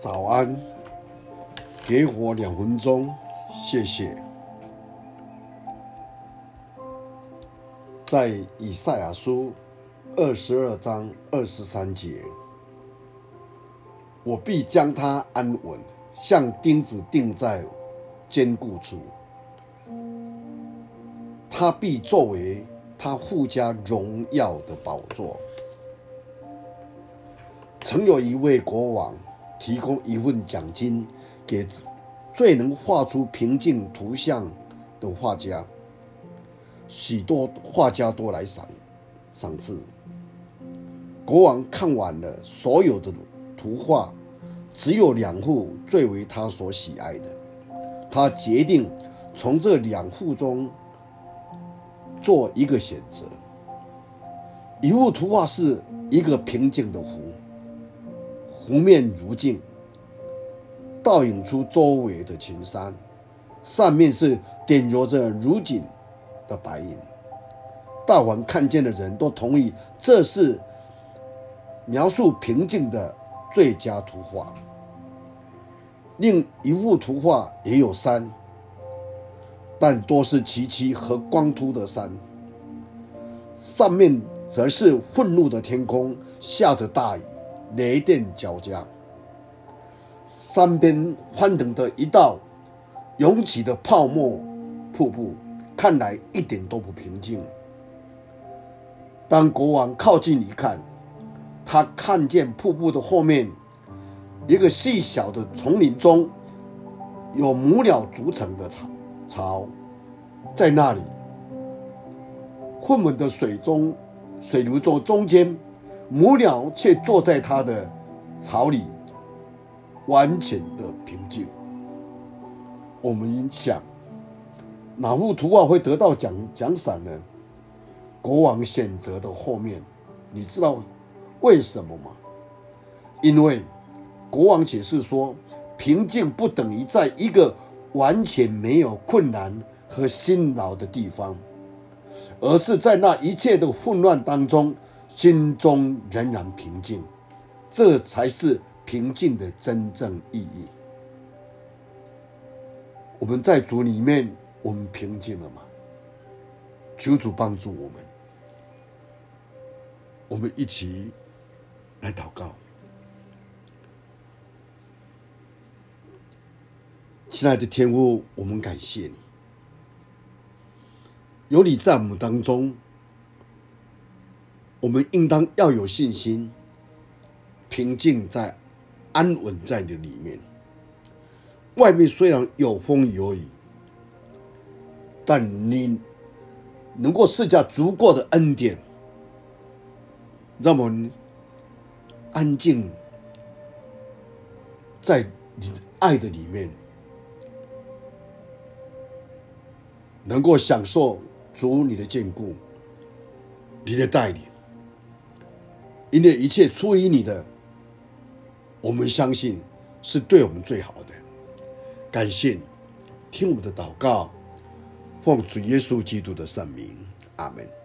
早安，给我两分钟，谢谢。在以赛亚书二十二章二十三节，我必将他安稳，像钉子钉在坚固处。他必作为他父家荣耀的宝座。曾有一位国王提供一份奖金给最能画出平静图像的画家，许多画家都来赏赏赐。国王看完了所有的图画，只有两幅最为他所喜爱的，他决定从这两幅中。做一个选择，一幅图画是一个平静的湖，湖面如镜，倒映出周围的群山，上面是点缀着如锦的白云。大凡看见的人都同意，这是描述平静的最佳图画。另一幅图画也有山。但多是崎岖和光秃的山，上面则是愤怒的天空，下着大雨，雷电交加。山边翻腾的一道涌起的泡沫瀑布，看来一点都不平静。当国王靠近一看，他看见瀑布的后面，一个细小的丛林中有母鸟筑成的巢。巢在那里，浑浑的水中，水流中中间，母鸟却坐在它的巢里，完全的平静。我们想，哪幅图画会得到奖奖赏呢？国王选择的后面，你知道为什么吗？因为国王解释说，平静不等于在一个。完全没有困难和辛劳的地方，而是在那一切的混乱当中，心中仍然平静，这才是平静的真正意义。我们在主里面，我们平静了吗？求主帮助我们，我们一起来祷告。亲爱的天父，我们感谢你，有你在我们当中，我们应当要有信心，平静在、安稳在你里面。外面虽然有风有雨，但你能够赐下足够的恩典，让我们安静在你的爱的里面。能够享受主你的眷顾，你的带领，因为一切出于你的，我们相信是对我们最好的。感谢你，听我们的祷告，奉主耶稣基督的圣名，阿门。